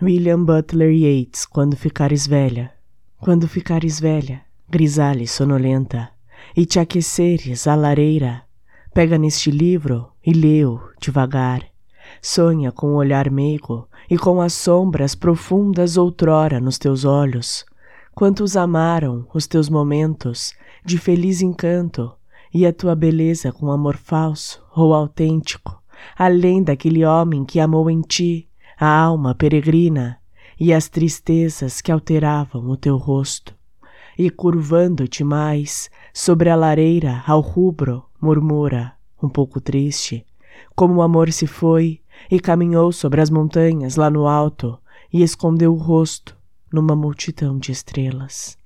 William Butler Yeats, Quando Ficares Velha. Quando ficares velha, grisalha e sonolenta, e te aqueceres à lareira, pega neste livro e lê-o devagar. Sonha com o olhar meigo e com as sombras profundas outrora nos teus olhos. Quantos amaram os teus momentos de feliz encanto e a tua beleza com amor falso ou autêntico, além daquele homem que amou em ti a alma peregrina e as tristezas que alteravam o teu rosto. E curvando-te mais sobre a lareira ao rubro, murmura, um pouco triste, como o amor se foi e caminhou sobre as montanhas lá no alto e escondeu o rosto numa multidão de estrelas.